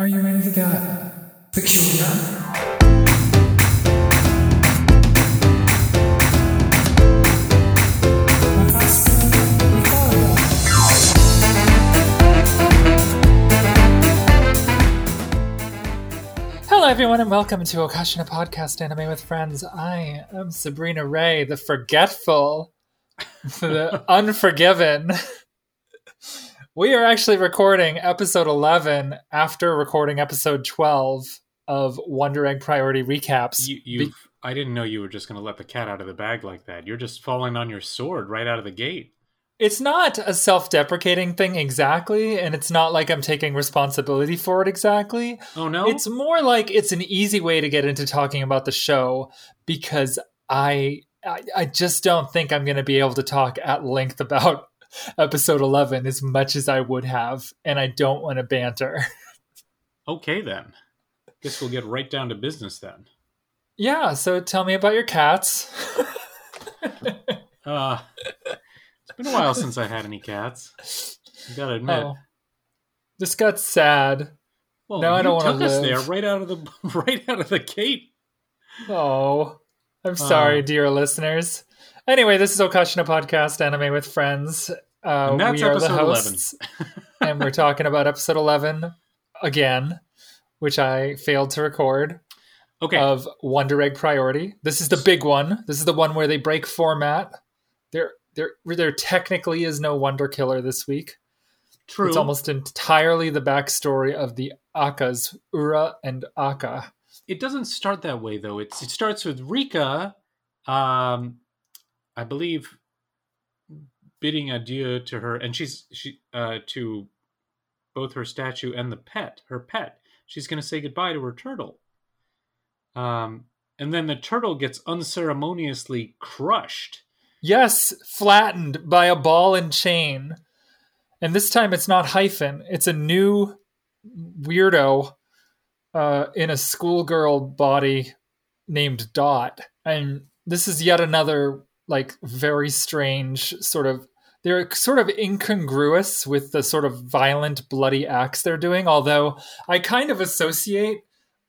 Are you ready to get peculiar? Hello, everyone, and welcome to Okashina Podcast Anime with Friends. I am Sabrina Ray, the forgetful, the unforgiven. We are actually recording episode 11 after recording episode 12 of Wonder Egg Priority Recaps. You, you I didn't know you were just going to let the cat out of the bag like that. You're just falling on your sword right out of the gate. It's not a self deprecating thing exactly, and it's not like I'm taking responsibility for it exactly. Oh no! It's more like it's an easy way to get into talking about the show because I I, I just don't think I'm going to be able to talk at length about episode 11 as much as I would have, and I don't want to banter. okay then. Guess we'll get right down to business then. Yeah, so tell me about your cats. uh, it's been a while since I had any cats. You gotta admit. Oh, this got sad. well, no, I don't took us live. there right out of the right out of the gate. Oh, I'm sorry, Oh. dear listeners. Anyway, this is Okashina Podcast Anime with Friends. Uh, And that's we are the episode 11. hosts, and we're talking about episode 11 again, which I failed to record. Okay. of Wonder Egg Priority. This is the big one. This is the one where they break format. There, there, there technically is no Wonder Killer this week. True. It's almost entirely the backstory of the Akkas, Ura and Akka. it doesn't start that way though. It's it starts with Rika, um, I believe, bidding adieu to her, and she's she uh, to both her statue and the pet, her pet. She's going to say goodbye to her turtle. Um, and then the turtle gets unceremoniously crushed. Yes, flattened by a ball and chain. And this time it's not hyphen. It's a new weirdo uh, in a schoolgirl body named Dot. And this is yet another like very strange sort of they're sort of incongruous with the sort of violent bloody acts they're doing although i kind of associate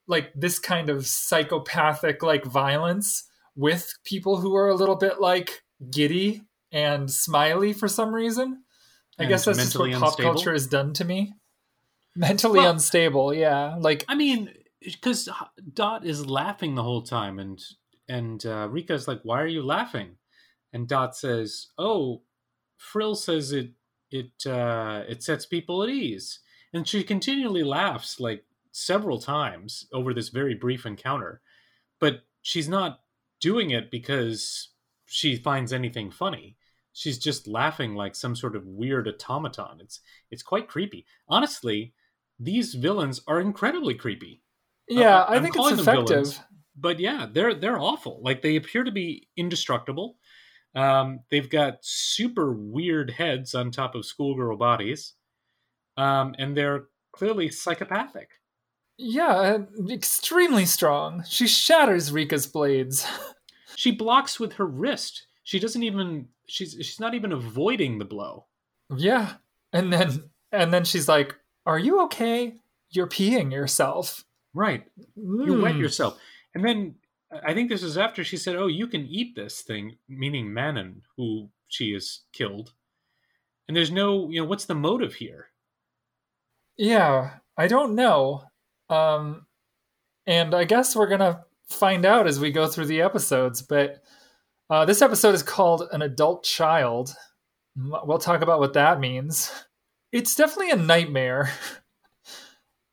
like this kind of psychopathic like violence with people who are a little bit like giddy and smiley for some reason i And guess that's just what pop unstable? culture has done to me mentally Well- unstable yeah like I mean, because Dot is laughing the whole time, and and uh, Rika's like, "Why are you laughing?" And Dot says, "Oh, Frill says it it uh, it sets people at ease." And she continually laughs like several times over this very brief encounter, but she's not doing it because she finds anything funny. She's just laughing like some sort of weird automaton. It's it's quite creepy. Honestly, these villains are incredibly creepy yeah I- i think it's effective villains. but yeah, they're they're awful. Like they appear to be indestructible. Um, they've got super weird heads on top of schoolgirl bodies, um, and they're clearly psychopathic. yeah extremely strong she shatters rika's blades She blocks with her wrist. She doesn't even. She's she's not even avoiding the blow. Yeah. And then and then she's like, "Are you okay? You're peeing yourself." Right. You wet Mm. yourself, and then I think this is after she said, "Oh, you can eat this thing," meaning Manon, who she has killed. And there's no, you know, what's the motive here? Yeah, I don't know. Um and I guess we're to find out as we go through the episodes, but uh, this episode is called An Adult Child. We'll talk about what that means. It's definitely a nightmare.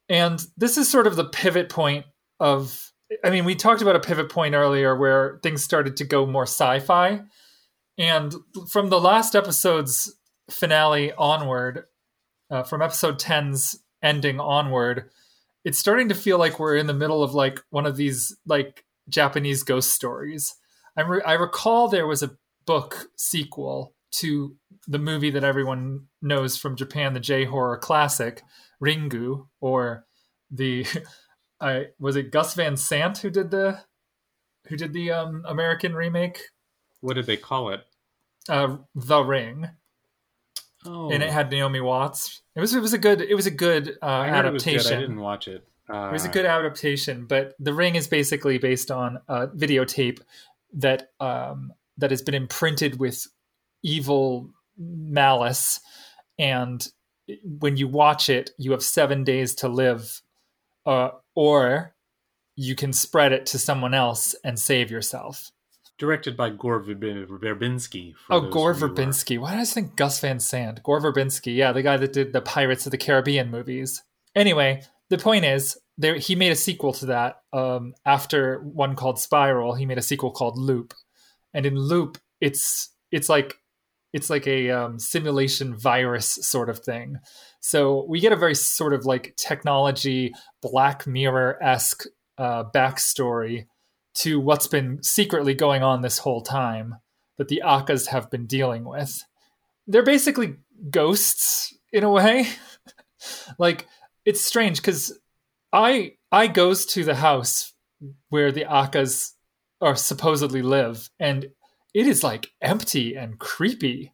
And this is sort of the pivot point of I mean, we talked about a pivot point earlier where things started to go more sci-fi. And from the last episode's finale onward, uh, from episode 10's ending onward, it's starting to feel like we're in the middle of like one of these like Japanese ghost stories. I, re- I recall there was a book sequel to the movie that everyone knows from Japan, the J horror classic Ringu, or the I was it Gus Van Sant who did the who did the um, American remake, What did they call it? uh, The Ring. Oh, and it had Naomi Watts. It was it was a good it was a good uh, I was good. adaptation. I didn't watch it. Uh, It was a good adaptation, but The Ring is basically based on a videotape that um, that has been imprinted with evil malice, and when you watch it, you have seven days to live, uh, or you can spread it to someone else and save yourself. directed by Gore Verb- Verbinski. Oh, Gore Verbinski. Why did I think Gus Van Sant? Gore Verbinski. Yeah, the guy that did the Pirates of the Caribbean movies. Anyway, the point is, there he made a sequel to that. Um, after one called Spiral, he made a sequel called Loop, and in Loop, it's it's like it's like a um, simulation virus sort of thing. So we get a very sort of like technology Black Mirror esque uh, backstory to what's been secretly going on this whole time that the Akkas have been dealing with. They're basically ghosts in a way. like it's strange because I Ai goes to the house where the Akkas are supposedly live, and it is like empty and creepy.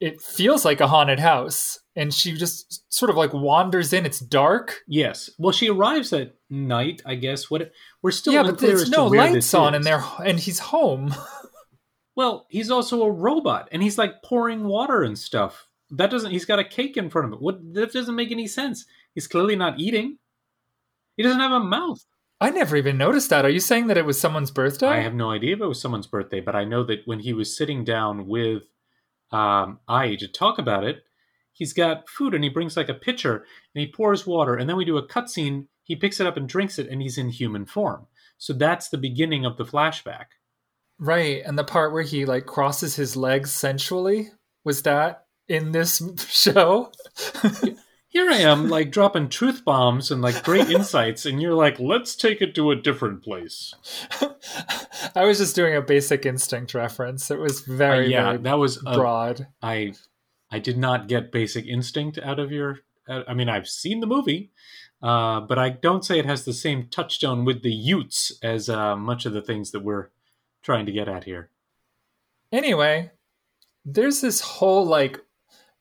It feels like a haunted house, and she just sort of like wanders in. It's dark. Yes. Well, she arrives at night, I guess. What we're still yeah, but there's no lights on, and they're and he's home. Well, he's also a robot, and he's like pouring water and stuff. That doesn't. He's got a cake in front of him. What? That doesn't make any sense. He's clearly not eating. He doesn't have a mouth. I never even noticed that. Are you saying that it was someone's birthday? I have no idea if it was someone's birthday, but I know that when he was sitting down with um, Ai to talk about it, he's got food and he brings like a pitcher and he pours water, and then we do a cutscene. He picks it up and drinks it, and he's in human form. So that's the beginning of the flashback. Right, and the part where he like crosses his legs sensually was that in this show? Here I am, like dropping truth bombs and like great insights, and you're like, let's take it to a different place. I was just doing a basic instinct reference. It was Uh, very yeah, very that was broad. I I did not get Basic Instinct out of your. uh, I mean, I've seen the movie, uh, but I don't say it has the same touchstone with the Utes as uh, much of the things that we're trying to get at here. Anyway, there's this whole like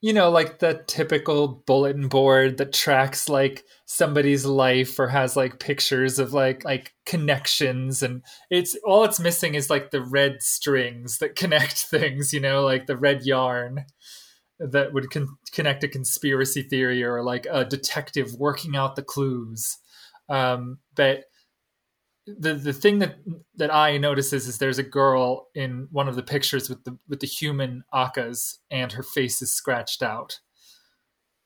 you know like the typical bulletin board that tracks like somebody's life or has like pictures of like like connections and it's all it's missing is like the red strings that connect things you know like the red yarn that would con- connect a conspiracy theory or like a detective working out the clues. Um but the the thing that that Ai notices is there's a girl in one of the pictures with the with the human Akkas and her face is scratched out.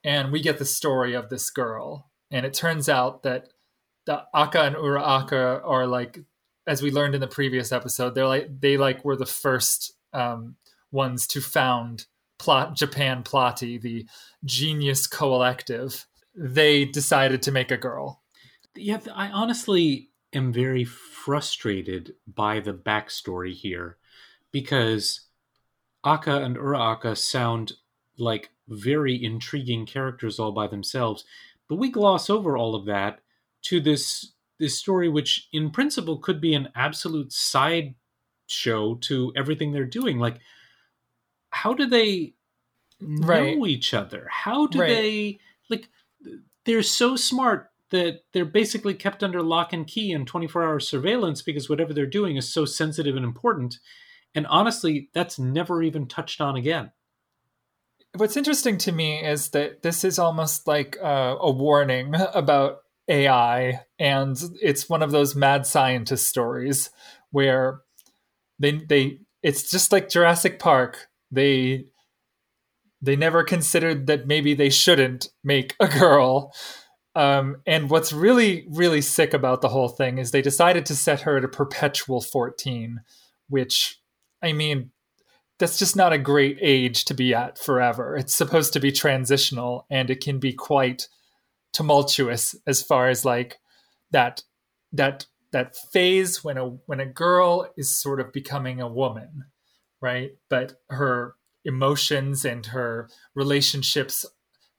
And we get the story of this girl. And it turns out that the Akka and Ura Akka are like as we learned in the previous episode, they're like they like were the first um, ones to found Plot Japan Plati, the genius collective. They decided to make a girl. Yeah, I honestly am very frustrated by the backstory here because Akka and Ura-Akka sound like very intriguing characters all by themselves, but we gloss over all of that to this this story which in principle could be an absolute side show to everything they're doing. Like how do they know Right. each other? How do Right. they like they're so smart that they're basically kept under lock and key and 24 hour surveillance because whatever they're doing is so sensitive and important. And honestly, that's never even touched on again. What's interesting to me is that this is almost like uh, a warning about AI, and it's one of those mad scientist stories where they they it's just like Jurassic Park. They they never considered that maybe they shouldn't make a girl. Um, and what's really really sick about the whole thing is they decided to set her at a perpetual 14, which I mean that's just not a great age to be at forever. It's supposed to be transitional and it can be quite tumultuous as far as like that that that phase when a when a girl is sort of becoming a woman, right? But her emotions and her relationships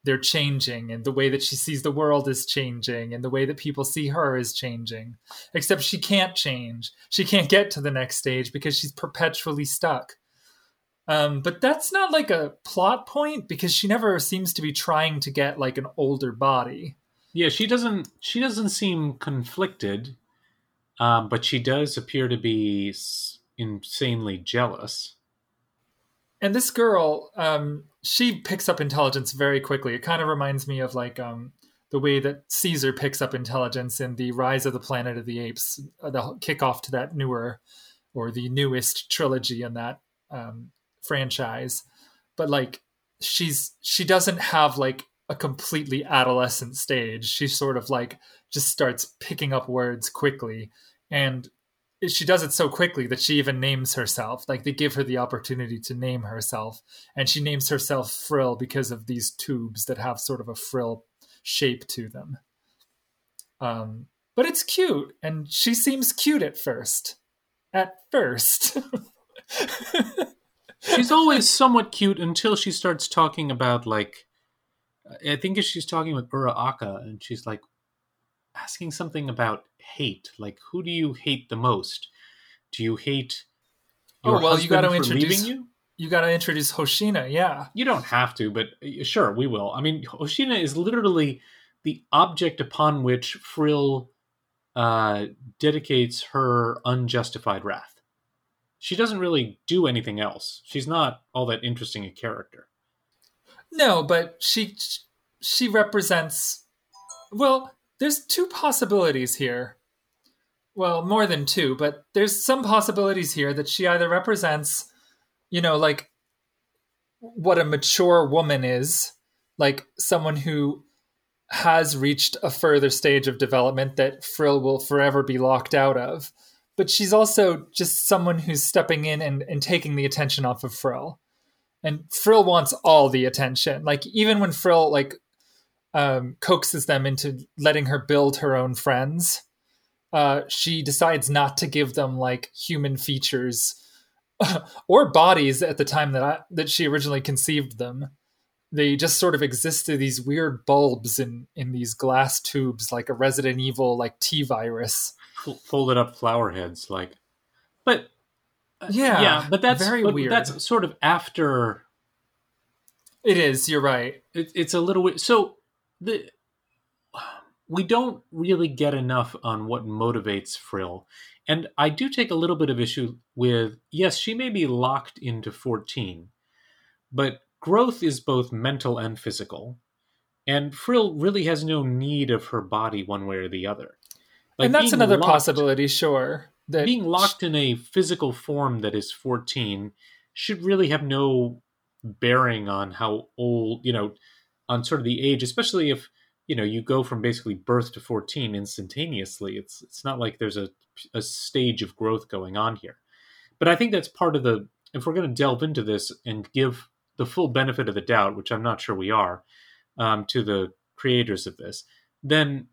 they're changing and the way that she sees the world is changing and the way that people see her is changing except she can't change she can't get to the next stage because she's perpetually stuck Um, but that's not like a plot point because she never seems to be trying to get like an older body. Yeah, she doesn't. She doesn't seem conflicted, um, but she does appear to be insanely jealous. And this girl, um, she picks up intelligence very quickly. It kind of reminds me of like um, the way that Caesar picks up intelligence in the Rise of the Planet of the Apes, uh, the kickoff to that newer or the newest trilogy in that um, franchise. But like, she's she doesn't have like a completely adolescent stage. She sort of like just starts picking up words quickly, and she does it so quickly that she even names herself. Like they give her the opportunity to name herself, and she names herself Frill because of these tubes that have sort of a frill shape to them. Um, but it's cute, and she seems cute at first. At first. She's always somewhat cute until she starts talking about like, I think she's talking with Ura Akka, and she's like asking something about hate. Like, who do you hate the most? Do you hate Oh, your well, you husband for introduce- leaving you? you got to introduce Hoshina, yeah. You don't have to, but sure, we will. I mean, Hoshina is literally the object upon which Frill uh, dedicates her unjustified wrath. She doesn't really do anything else. She's not all that interesting a character. No, but she she represents well, there's two possibilities here. Well, more than two, but there's some possibilities here that she either represents, you know, like what a mature woman is, like someone who has reached a further stage of development that Frill will forever be locked out of. But she's also just someone who's stepping in and, and taking the attention off of Frill and Frill wants all the attention. Like even when Frill like um, coaxes them into letting her build her own friends, uh, she decides not to give them like human features or bodies at the time that I, that she originally conceived them. They just sort of exist as these weird bulbs in in these glass tubes, like a Resident Evil like T virus. Folded up flower heads, like. But uh, Yeah, yeah, but that's very but weird. That's sort of after It is. You're right. it, it's a little weird. So the we don't really get enough on what motivates Frill, and I do take a little bit of issue with. Yes, she may be locked into fourteen, but growth is both mental and physical, and Frill really has no need of her body one way or the other. Like, and that's another locked- possibility. Sure. That being locked in a physical form that is 14 should really have no bearing on how old you know on sort of the age especially if you know you go from basically birth to 14 instantaneously it's it's not like there's a a stage of growth going on here but i think that's part of the if we're going to delve into this and give the full benefit of the doubt which i'm not sure we are um, to the creators of this then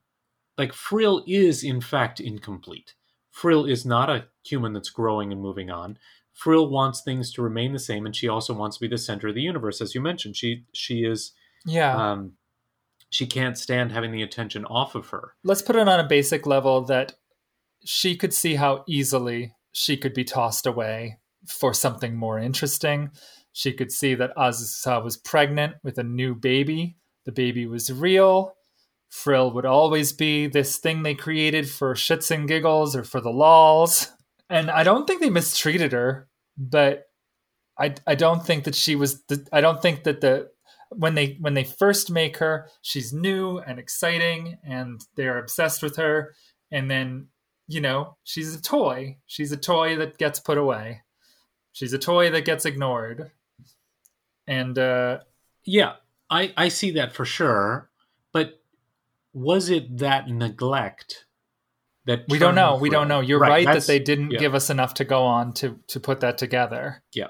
like frill is in fact incomplete Frill is not a human that's growing and moving on. Frill wants things to remain the same, and she also wants to be the center of the universe, as you mentioned. She she is yeah. um, she can't stand having the attention off of her. let's put it on a basic level that she could see how easily she could be tossed away for something more interesting. She could see that Azusa was pregnant with a new baby. The baby was real. Frill would always be this thing they created for shits and giggles or for the lols. And I don't think they mistreated her, but I I don't think that she was the I don't think that the when they when they first make her, she's new and exciting and they're obsessed with her and then, you know, she's a toy. She's a toy that gets put away. She's a toy that gets ignored. And uh Yeah, I I see that for sure. But was it that neglect that we don't know. We don't know. You're right, that they didn't yeah. give us enough to go on to to put that together. Yeah,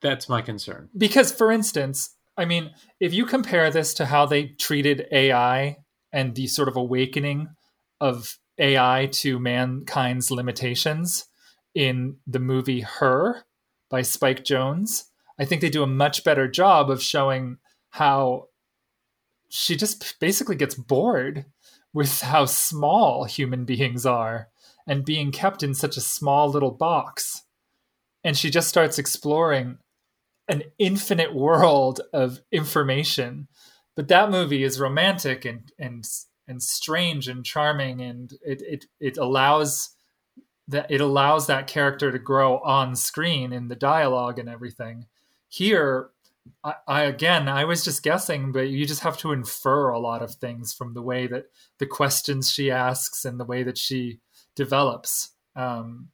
that's my concern. because for instance i mean if you compare this to how they treated ai and the sort of awakening of ai to mankind's limitations in the movie her by Spike Jonze i think they do a much better job of showing how she just basically gets bored with how small human beings are and being kept in such a small little box. And she just starts exploring an infinite world of information. But that movie is romantic and and and strange and charming, and it it it allows that it allows that character to grow on screen in the dialogue and everything. Here, I, I, again, I was just guessing, but you just have to infer a lot of things from the way that the questions she asks and the way that she develops. Um,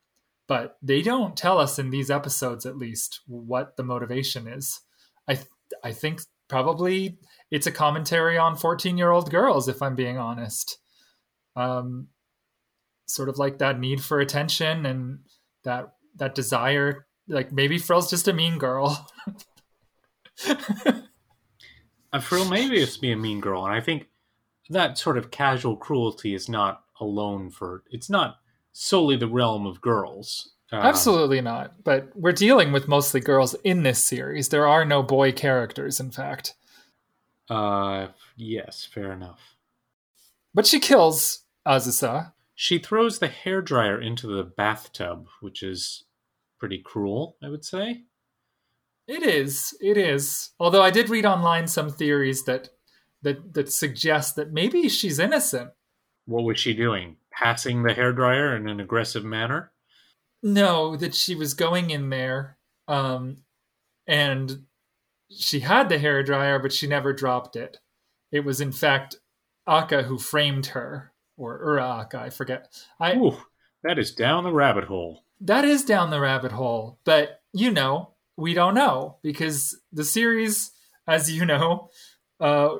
but they don't tell us in these episodes, at least, what the motivation is. I th- I think probably it's a commentary on fourteen year old girls, if I'm being honest. Um, sort of like that need for attention and that that desire like maybe Frill's just a mean girl. uh, Frill maybe it's be a mean girl, and I think that sort of casual cruelty is not alone for it's not solely the realm of girls. Um, Absolutely not. But we're dealing with mostly girls in this series. There are no boy characters, in fact. Uh, yes, fair enough. But she kills Azusa. She throws the hair dryer into the bathtub, which is pretty cruel, I would say. It is. It is. Although I did read online some theories that that that suggest that maybe she's innocent. What was she doing? Passing the hair dryer in an aggressive manner? No, that she was going in there um and she had the hair dryer but she never dropped it. It was in fact Akka who framed her or Ura Akka, I forget. I Ooh, that is down the rabbit hole. That is down the rabbit hole, but you know, we don't know because the series, as you know, uh,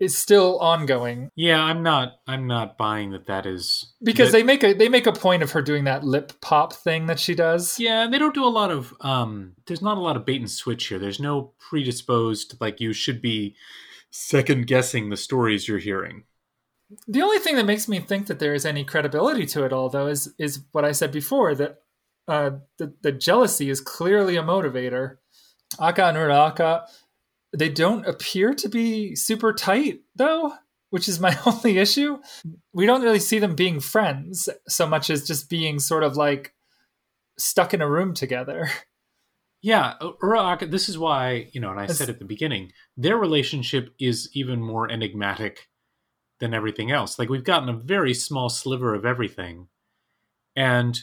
is still ongoing. Yeah, I'm not. I'm not buying that. That is because that, they make a they make a point of her doing that lip pop thing that she does. Yeah, and they don't do a lot of. um There's not a lot of bait and switch here. There's no predisposed like you should be second guessing the stories you're hearing. The only thing that makes me think that there is any credibility to it all, though, is is what I said before that uh, the the jealousy is clearly a motivator. Akka and Ura Akka, they don't appear to be super tight though, which is my only issue. We don't really see them being friends so much as just being sort of like stuck in a room together. Yeah, uh, Ura Akka, this is why, you know, and I it's, said at the beginning, their relationship is even more enigmatic than everything else. Like we've gotten a very small sliver of everything, and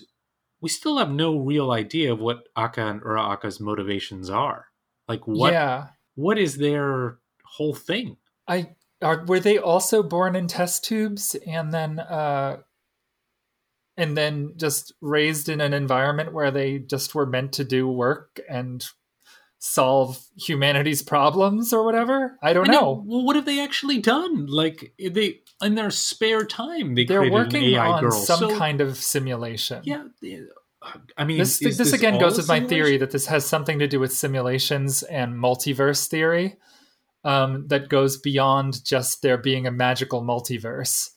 we still have no real idea of what Akka and Ura Akka's motivations are. Like what? Yeah. What is their whole thing? I are were they also born in test tubes and then uh and then just raised in an environment where they just were meant to do work and solve humanity's problems or whatever. I don't I know. know. Well, what have they actually done? Like they in their spare time, they are working on girl. some so, kind of simulation. Yeah. I mean, this, this, this again goes with my theory that this has something to do with simulations and multiverse theory um, that goes beyond just there being a magical multiverse.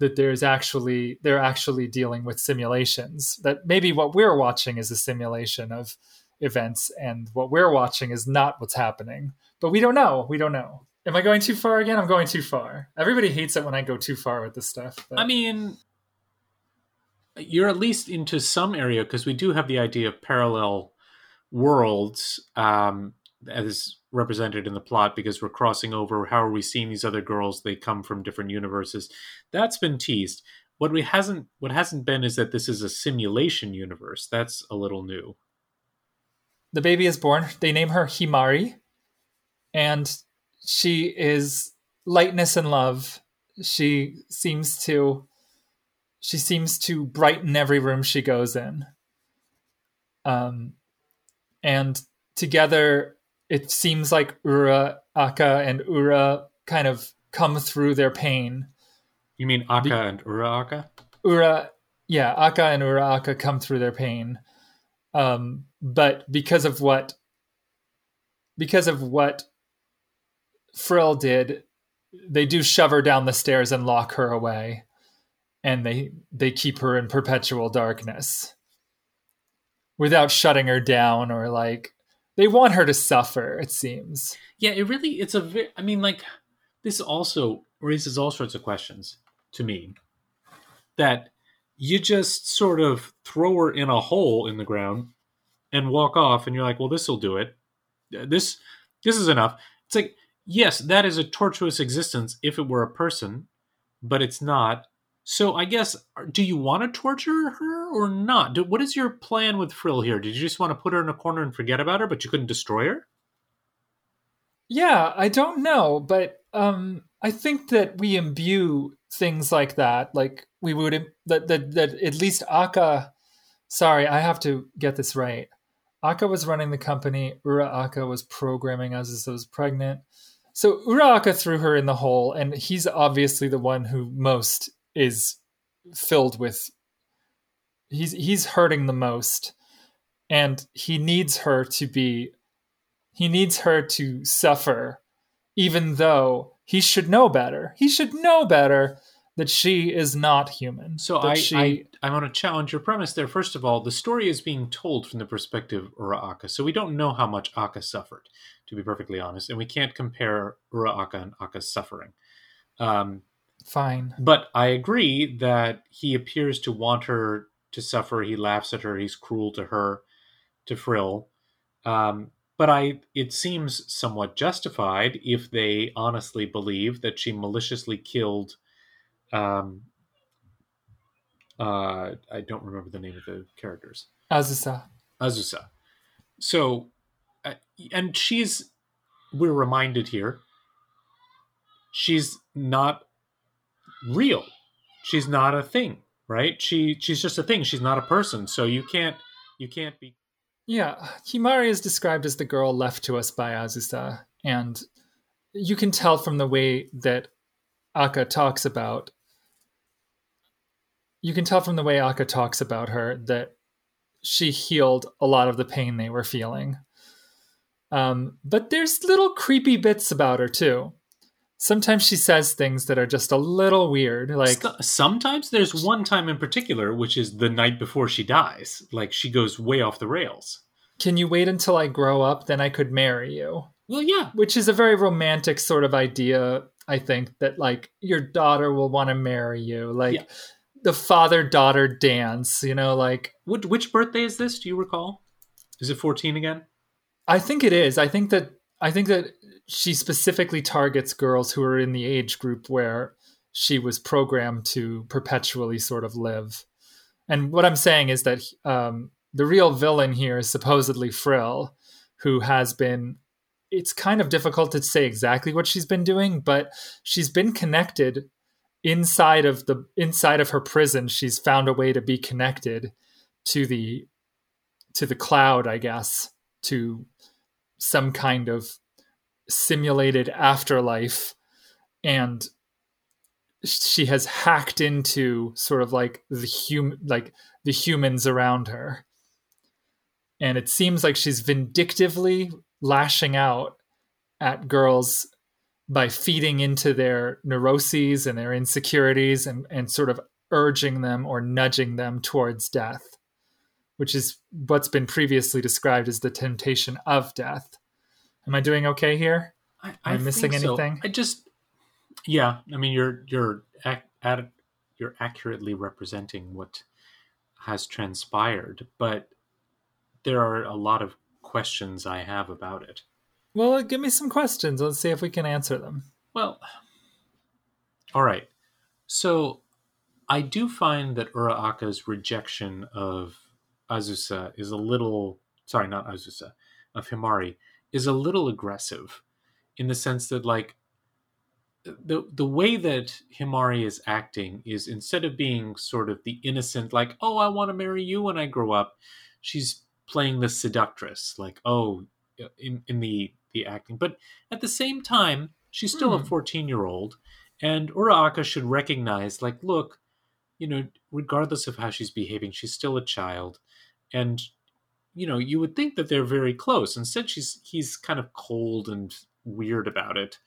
That there's actually they're actually dealing with simulations. That maybe what we're watching is a simulation of events and what we're watching is not what's happening. But we don't know. We don't know. Am I going too far again? I'm going too far. Everybody hates it when I go too far with this stuff. But... I mean, you're at least into some area because we do have the idea of parallel worlds um, as represented in the plot because we're crossing over. How are we seeing these other girls? They come from different universes. That's been teased. What we hasn't what hasn't been is that this is a simulation universe. That's a little new the baby is born. They name her Himari, and she is lightness and love. She seems to she seems to brighten every room she goes in. Um, and together, it seems like Ura, Akka, and Ura kind of come through their pain. You mean Akka Be- and Ura Akka? Ura, yeah, Akka and Ura Akka come through their pain. Um, but because of what because of what Frill did, they do shove her down the stairs and lock her away, and they they keep her in perpetual darkness without shutting her down or like they want her to suffer. It seems. Yeah, it really it's a. I mean, like this also raises all sorts of questions to me. That you just sort of throw her in a hole in the ground and walk off, and you're like, well, this will do it. this this is enough. It's like yes, that is a tortuous existence if it were a person, but it's not. So I guess do you want to torture her or not? Do, what is your plan with Frill here? Did you just want to put her in a corner and forget about her, but you couldn't destroy her? Yeah, I don't know, but um, I think that we imbue things like that, like we would that that that at least Akka. Sorry, I have to get this right. Akka was running the company. Ura Akka was programming us as I was pregnant. So Ura Akka threw her in the hole, and he's obviously the one who most is filled with. He's he's hurting the most, and he needs her to be. He needs her to suffer, even though he should know better. He should know better that she is not human. So I, she, I I want to challenge your premise there. First of all, the story is being told from the perspective of Ura Akka, so we don't know how much Akka suffered, to be perfectly honest, and we can't compare Ura Akka and Akka's suffering. Um, fine. but I agree that he appears to want her to suffer. He laughs at her. He's cruel to her, to Frill. Um, but I, it seems somewhat justified if they honestly believe that she maliciously killed. Um, uh, I don't remember the name of the characters. Azusa. Azusa. So, uh, and she's, we're reminded here, she's not real. She's not a thing, right? She she's just a thing. She's not a person. So you can't you can't be Yeah, Himari is described as the girl left to us by Azusa, and you can tell from the way that Akka talks about. You can tell from the way Akka talks about her that she healed a lot of the pain they were feeling. Um, but there's little creepy bits about her too. Sometimes she says things that are just a little weird, like sometimes there's one time in particular which is the night before she dies. Like she goes way off the rails. "Can you wait until I grow up? Then I could marry you." Well, yeah. which is a very romantic sort of idea i think that like your daughter will want to marry you like Yeah. the father daughter dance you know like Which, which birthday is this? Do you recall? Is it 14 again? i think it is i think that i think that she specifically targets girls who are in the age group where she was programmed to perpetually sort of live. And what i'm saying is that um, the real villain here is supposedly frill who has been it's kind of difficult to say exactly what she's been doing but she's been connected inside of the inside of her prison. She's found a way to be connected to the to the cloud i guess to some kind of simulated afterlife and she has hacked into sort of like the hum like the humans around her and it seems like she's vindictively lashing out at girls by feeding into their neuroses and their insecurities and, and sort of urging them or nudging them towards death, which is what's been previously described as the temptation of death. Am I doing okay here? I, Am I missing think so. anything? I just, yeah. I mean, you're you're ac- at, you're accurately representing what has transpired, but there are a lot of questions I have about it. Well, give me some questions. Let's see if we can answer them. Well, all right. So I do find that Ura Akka's rejection of Azusa is a little sorry, not Azusa, of Himari is a little aggressive in the sense that like the the way that Himari is acting is instead of being sort of the innocent like, "Oh, I want to marry you when I grow up," she's playing the seductress like, "Oh, in in the the acting." But at the same time, she's still a Hmm. 14-year-old and Ura Akka should recognize like, "Look, you know, regardless of how she's behaving, she's still a child." And you know, you would think that they're very close. Instead, she's he's kind of cold and weird about it.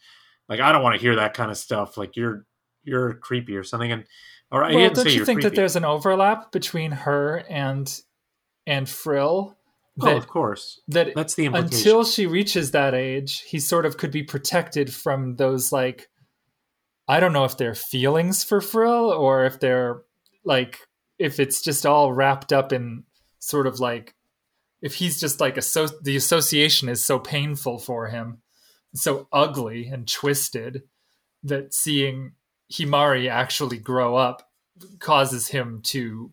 Like, I don't want to hear that kind of stuff. Like, you're you're creepy or something. And or I well, didn't don't say you think that there's an overlap between her and and Frill? oh, of course, that that's the implication. until she reaches that age, he sort of could be protected from those like I don't know if they're feelings for Frill or if they're like if it's just all wrapped up in sort of like if he's just like a so the association is so painful for him, so ugly and twisted that seeing Himari actually grow up causes him to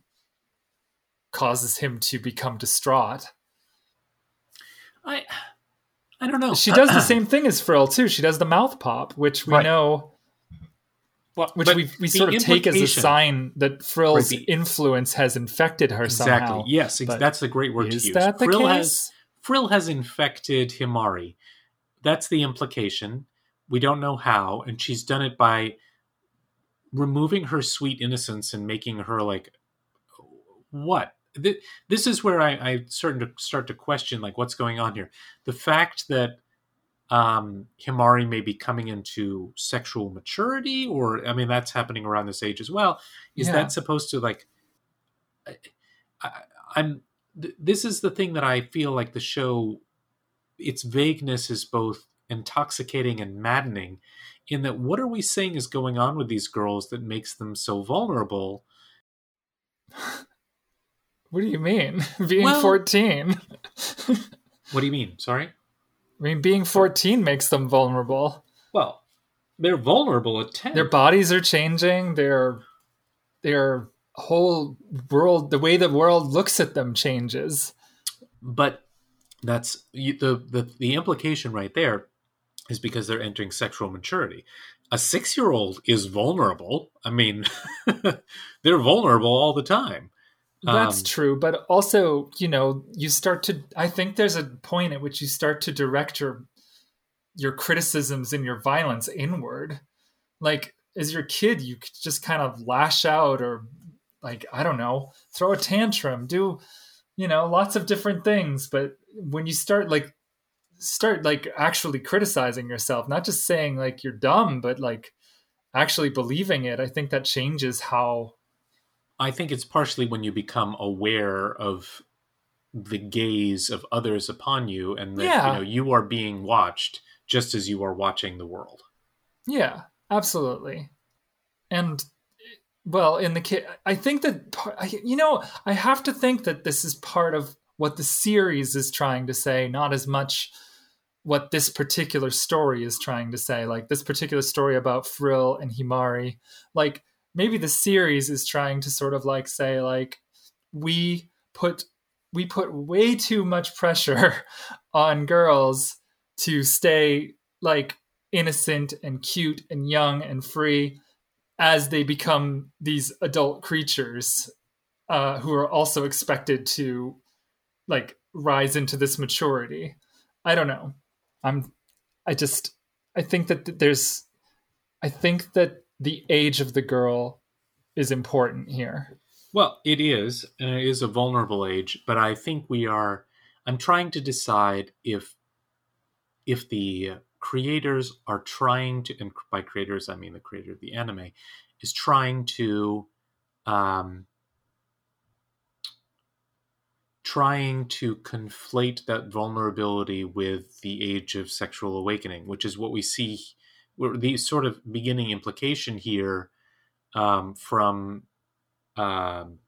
causes him to become distraught. I I don't know. She does the same thing as Frill too. She does the mouth pop, which we right. know well, which we, we sort of take as a sign that Frill's right, the, influence has infected her exactly. somehow. Yes, but that's a great word to use. That the Frill case? has Frill has infected Himari. That's the implication. We don't know how, and she's done it by removing her sweet innocence and making her like what this is where I, I starting to start to question like what's going on here. The fact that um, Himari may be coming into sexual maturity, or I mean that's happening around this age as well. Is yeah. that supposed to like? I, I'm. Th- this is the thing that I feel like the show, its vagueness is both intoxicating and maddening in that what are we saying is going on with these girls that makes them so vulnerable what do you mean being well, 14 what do you mean sorry i mean being 14 makes them vulnerable well they're vulnerable at 10 their bodies are changing their their whole world the way the world looks at them changes but that's the the the implication right there is because they're entering sexual maturity. A six year old is vulnerable. I mean, they're vulnerable all the time. That's um, true. But also, you know, you start to, I think there's a point at which you start to direct your, your criticisms and your violence inward. Like, as your kid, you just kind of lash out or, like, I don't know, throw a tantrum, do, you know, lots of different things. But when you start, like, start like actually criticizing yourself, not just saying like you're dumb, but like actually believing it, I think that changes how. I think it's partially when you become aware of the gaze of others upon you and that yeah. you know you are being watched just as you are watching the world. Yeah, absolutely. And well, in the kid, I think that you know, I have to think that this is part of what the series is trying to say, not as much what this particular story is trying to say like this particular story about frill and himari like maybe the series is trying to sort of like say like we put we put way too much pressure on girls to stay like innocent and cute and young and free as they become these adult creatures uh, who are also expected to like rise into this maturity. I don't know. I'm I just I think that there's I think that the age of the girl is important here. Well, it is, and it is a vulnerable age, but I think we are I'm trying to decide if if the creators are trying to and by creators I mean the creator of the anime is trying to um trying to conflate that vulnerability with the age of sexual awakening, which is what we see. The sort of beginning implication here um, from um,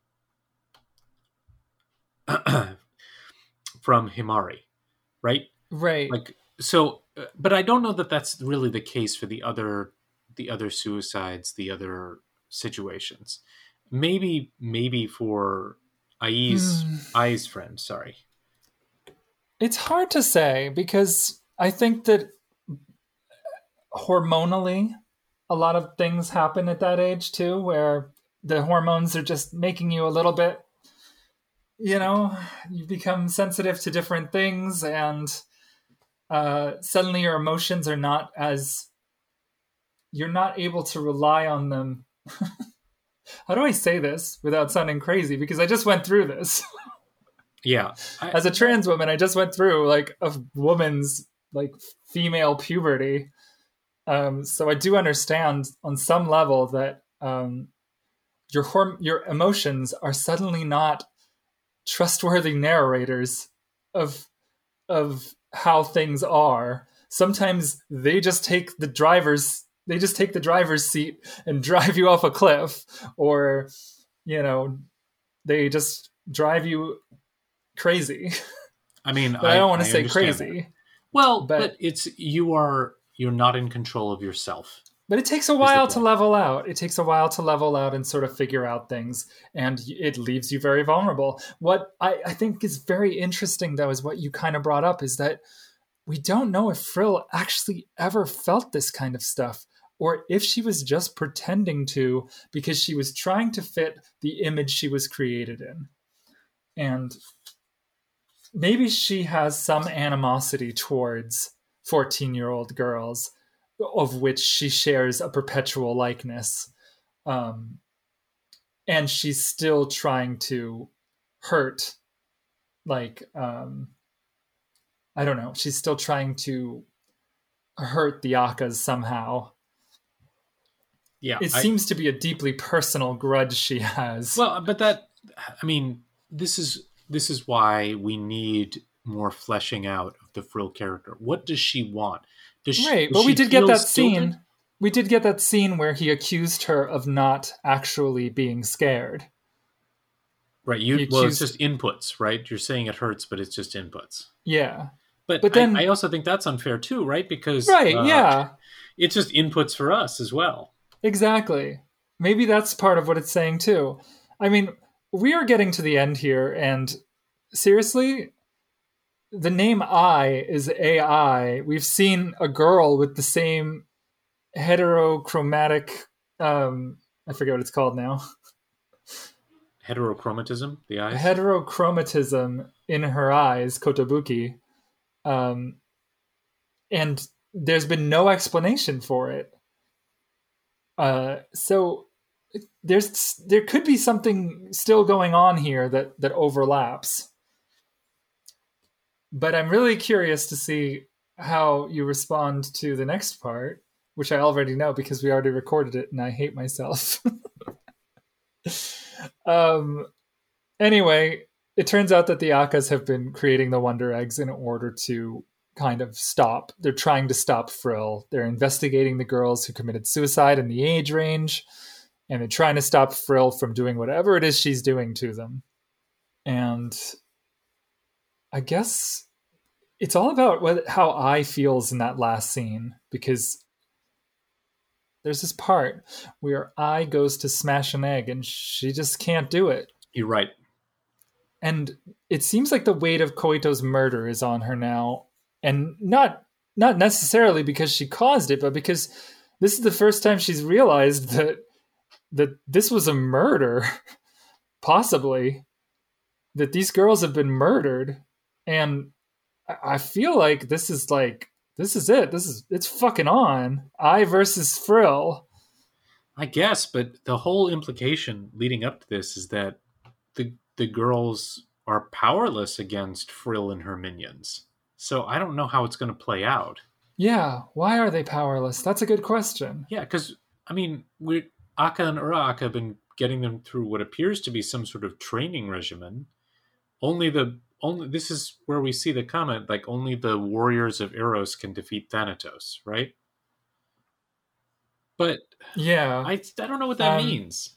from Himari, right? Right. Like so, uh, but I don't know that that's really the case for the other the other suicides, the other situations. Maybe maybe for Ai's Ai's friend. Sorry. It's hard to say because I think that hormonally, a lot of things happen at that age too, where the hormones are just making you a little bit, you know, you become sensitive to different things, and uh, suddenly your emotions are not as you're not able to rely on them how do I say this without sounding crazy? Because I just went through this. yeah. I, As a trans woman, I just went through like a woman's like female puberty. Um, so I do understand on some level that um, your horm- your emotions are suddenly not trustworthy narrators of of how things are. Sometimes they just take the driver's they just take the driver's seat and drive you off a cliff or you know they just drive you crazy I mean, but I, don't want to say crazy. that. Well, but- but, it's you are you're not in control of yourself. But it takes a while to level out. It takes a while to level out and sort of figure out things, and it leaves you very vulnerable. What I, I think is very interesting, though, is what you kind of brought up is that we don't know if Frill actually ever felt this kind of stuff, or if she was just pretending to because she was trying to fit the image she was created in. And maybe she has some animosity towards 14 year old girls of which she shares a perpetual likeness. Um, and she's still trying to hurt, like, um, I don't know, she's still trying to hurt the Akkas somehow. Yeah, It I- seems to be a deeply personal grudge she has. Well, but that I mean, this is this is why we need more fleshing out the Frill character. What does she want? Does she, right, but we did get that scene. We did get that scene where he accused her of not actually being scared. Right. You He well, it's just inputs, right? You're saying it hurts, but it's just inputs. Yeah. But, But I- then- I, also think that's unfair too, right? Because Right, uh, yeah. it's just inputs for us as well. Exactly. Maybe that's part of what it's saying too. I mean, we are getting to the end here, and seriously, the name Ai is AI. We've seen a girl with the same heterochromatic. Um, I forget what it's called now. Heterochromatism, the eyes. Heterochromatism in her eyes, Kotobuki. Um, and there's been no explanation for it. Uh, so there's there could be something still going on here that that overlaps. But I'm really curious to see how you respond to the next part, which I already know because we already recorded it and I hate myself. um anyway, it turns out that the Akkas have been creating the Wonder Eggs in order to kind of stop. They're trying to stop Frill. They're investigating the girls who committed suicide in the age range, and they're trying to stop Frill from doing whatever it is she's doing to them. And I guess it's all about what, how Ai feels in that last scene because there's this part where Ai goes to smash an egg and she just can't do it. You're right. and it seems like the weight of Koito's murder is on her now, and not not necessarily because she caused it, but because this is the first time she's realized that that this was a murder, possibly that these girls have been murdered, and I- feel like this is like this is it. This is it's fucking on. Ai versus Frill. I guess, but the whole implication leading up to this is that the the girls are powerless against Frill and her minions. So I don't know how it's going to play out. Yeah, why are they powerless? That's a good question. Yeah, because I mean, we Akka and Ura Akka have been getting them through what appears to be some sort of training regimen. Only the only this is where we see the comment like only the warriors of Eros can defeat Thanatos, right? But Yeah. I I don't know what that Um, means.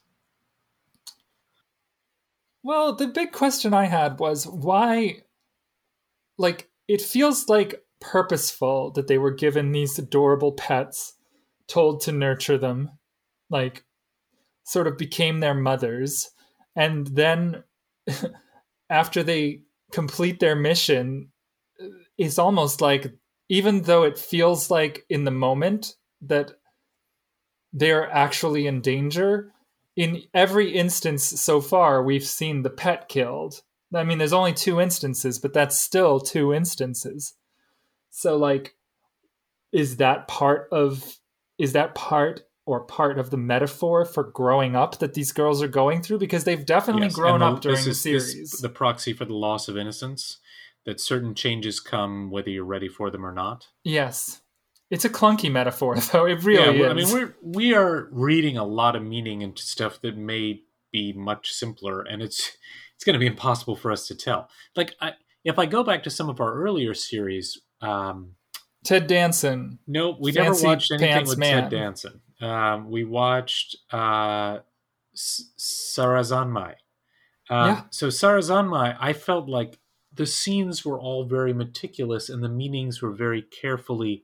Well, the big question I had was why, like, it feels like purposeful that they were given these adorable pets, told to nurture them, like, sort of became their mothers. And then after they complete their mission, it's almost like, even though it feels like in the moment that they're actually in danger, in every instance so far, we've seen the pet killed. I mean, there's only two instances, but that's still two instances. So, like, is that part of is that part or part of the metaphor for growing up that these girls are going through? Because they've definitely Yes, grown and up during this the series. the proxy for the loss of innocence. That certain changes come whether you're ready for them or not. yes, it's a clunky metaphor, though. It really yeah, is. I mean, we're we are reading a lot of meaning into stuff that may be much simpler, and it's it's going to be impossible for us to tell. Like, I, if I go back to some of our earlier series, um, Ted Danson. no, we Fancy never watched anything with Man. Ted Danson. Um, we watched uh, S- Sarazanmai. Um, Yeah. So Sarazanmai, I felt like the scenes were all very meticulous and the meanings were very carefully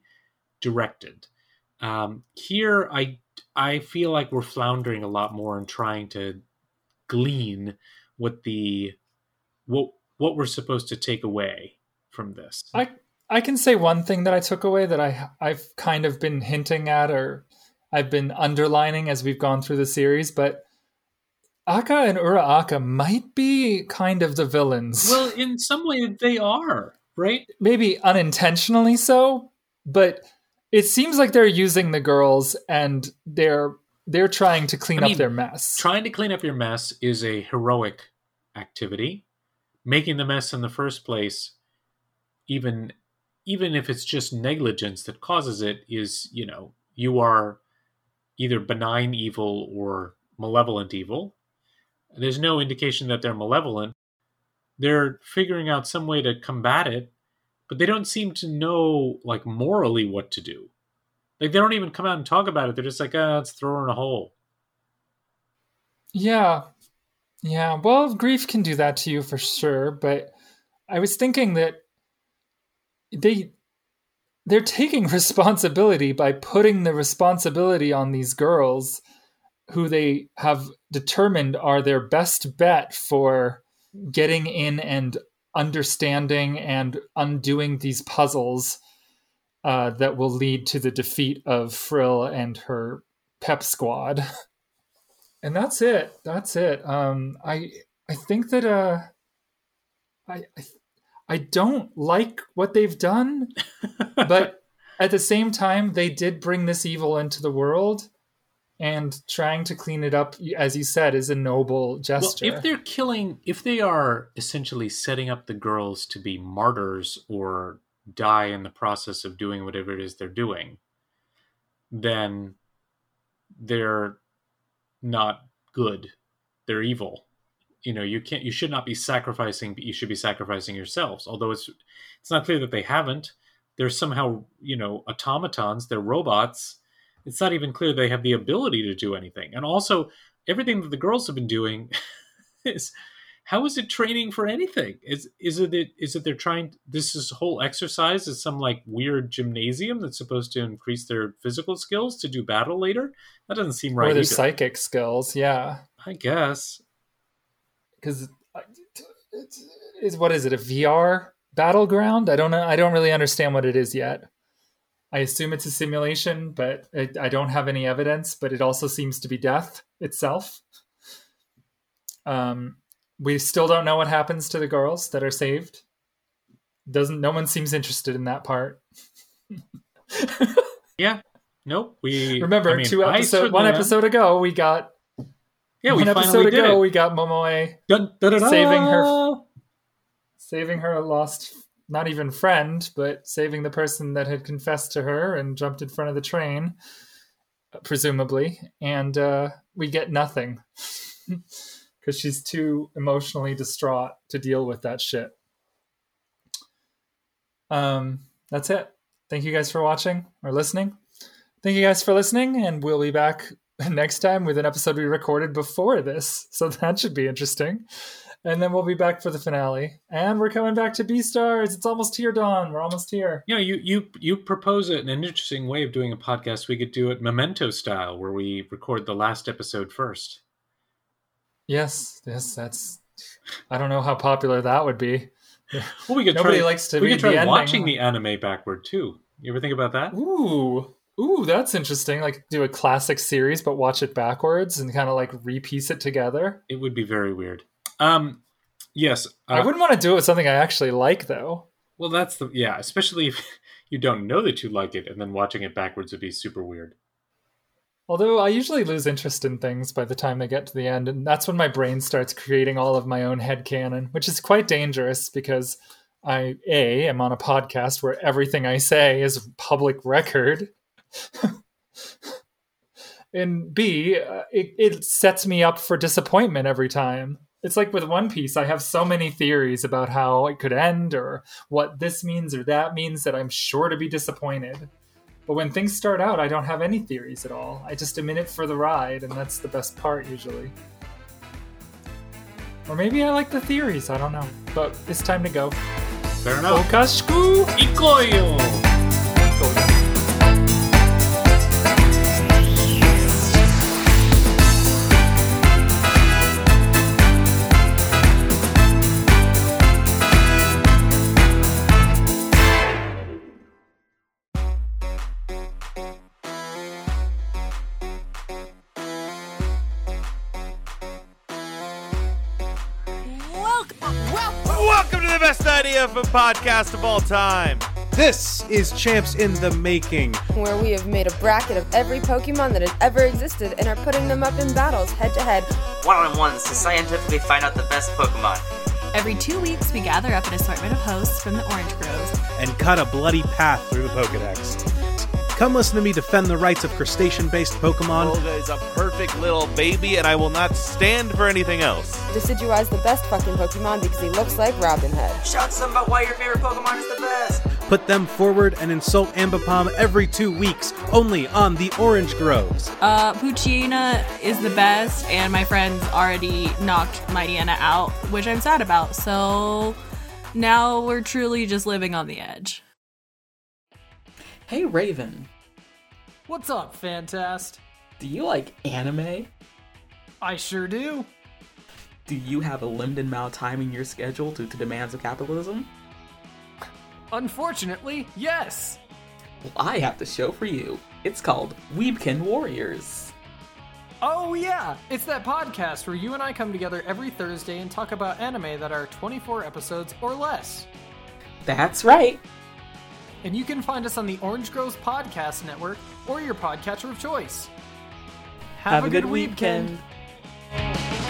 directed. Um, here, I I feel like we're floundering a lot more in trying to glean what the what what we're supposed to take away from this. I I can say one thing that I took away that I I've kind of been hinting at or I've been underlining as we've gone through the series, but Akka and Ura Akka might be kind of the villains. Well, in some way they are, right? Maybe unintentionally so, but it seems like they're using the girls and they're they're trying to clean I mean, up their mess. Trying to clean up your mess is a heroic activity. Making the mess in the first place, even even if it's just negligence that causes it, is you know you are either benign evil or malevolent evil. There's no indication that they're malevolent. They're figuring out some way to combat it, but they don't seem to know like morally what to do. Like they don't even come out and talk about it. They're just like, ah, let's throw her in a hole. Yeah. Yeah. Well, grief can do that to you for sure, but I was thinking that they they're taking responsibility by putting the responsibility on these girls who they have determined are their best bet for getting in and understanding and undoing these puzzles uh, that will lead to the defeat of Frill and her pep squad. And that's it. That's it. Um, I I think that uh, I, I I don't like what they've done, but at the same time, they did bring this evil into the world, and trying to clean it up, as you said, is a noble gesture. Well, if they're killing, if they are essentially setting up the girls to be martyrs or die in the process of doing whatever it is they're doing, then they're not good. They're evil. You know, you can't you should not be sacrificing, but you should be sacrificing yourselves. Although it's it's not clear that they haven't. They're somehow, you know, automatons, they're robots. It's not even clear they have the ability to do anything. And also everything that the girls have been doing is how is it training for anything? Is is it is it they're trying this is whole exercise is some like weird gymnasium that's supposed to increase their physical skills to do battle later? That doesn't seem right. or their either. psychic skills, yeah. I guess. Because it's, it's what is it? A VR battleground? I don't know. I don't really understand what it is yet. I assume it's a simulation, but it, I don't have any evidence. But it also seems to be death itself. Um, we still don't know what happens to the girls that are saved. Doesn't no one seems interested in that part. Yeah. Nope. We Remember, I mean, two episode, one episode ago, we got Yeah, we one finally episode did ago, we got Momoe dun. saving her- saving her lost, not even friend, but saving the person that had confessed to her and jumped in front of the train, presumably. And uh, we get nothing because she's too emotionally distraught to deal with that shit. Um, that's it. Thank you guys for watching or listening. Thank you guys for listening, and we'll be back next time with an episode we recorded before this. So that should be interesting. And then we'll be back for the finale. And we're coming back to Beastars. It's almost here, Dawn. We're almost here. You know, you you you propose it an interesting way of doing a podcast. We could do it memento style, where we record the last episode first. Yes, yes, that's. I don't know how popular that would be. Well, we could Nobody try. likes to we could try the ending. watching the anime backward too. You ever think about that? Ooh, ooh, that's interesting. Like do a classic series, but watch it backwards and kind of like repiece it together. It would be very weird. Um, yes, uh, I wouldn't want to do it with something I actually like, though. Well, that's the yeah. Especially if you don't know that you like it, and then watching it backwards would be super weird. Although I usually lose interest in things by the time they get to the end, and that's when my brain starts creating all of my own headcanon, which is quite dangerous because I A am on a podcast where everything I say is public record. and B, uh, it, it sets me up for disappointment every time. It's like with One Piece, I have so many theories about how it could end or what this means or that means that I'm sure to be disappointed. But when things start out, I don't have any theories at all. I just am in it for the ride, and that's the best part usually. Or maybe I like the theories. I don't know. But it's time to go. Fair enough. Okashku! Ikoyo! Idea of a podcast of all time. This is Champs in the Making. where we have made a bracket of every Pokemon that has ever existed and are putting them up in battles head to head. one-on-ones to scientifically find out the best Pokemon. Every two weeks, we gather up an assortment of hosts from the Orange Groves. and cut a bloody path through the Pokedex. Come listen to me defend the rights of crustacean based Pokemon. Olga is a perfect little baby, and I will not stand for anything else. Decidueye's the best fucking Pokemon because he looks like Robin Hood. Shout some about why your favorite Pokemon is the best. Put them forward and insult Ambipom every two weeks, only on the Orange Groves. Uh, Poochyena is the best, and my friends already knocked Mightyena out, which I'm sad about. So now we're truly just living on the edge. Hey Raven, What's up, Fantast? do you like anime? I sure do. Do you have a limited amount of time in your schedule due to demands of capitalism? Unfortunately, yes. Well, I have the show for you. It's called Weebkin Warriors. Oh, yeah. It's that podcast where you and I come together every Thursday and talk about anime that are 24 episodes or less. That's right and you can find us on the Orange Groves Podcast Network or your podcatcher of choice. Have, Have a, a, good, good weekend. weekend.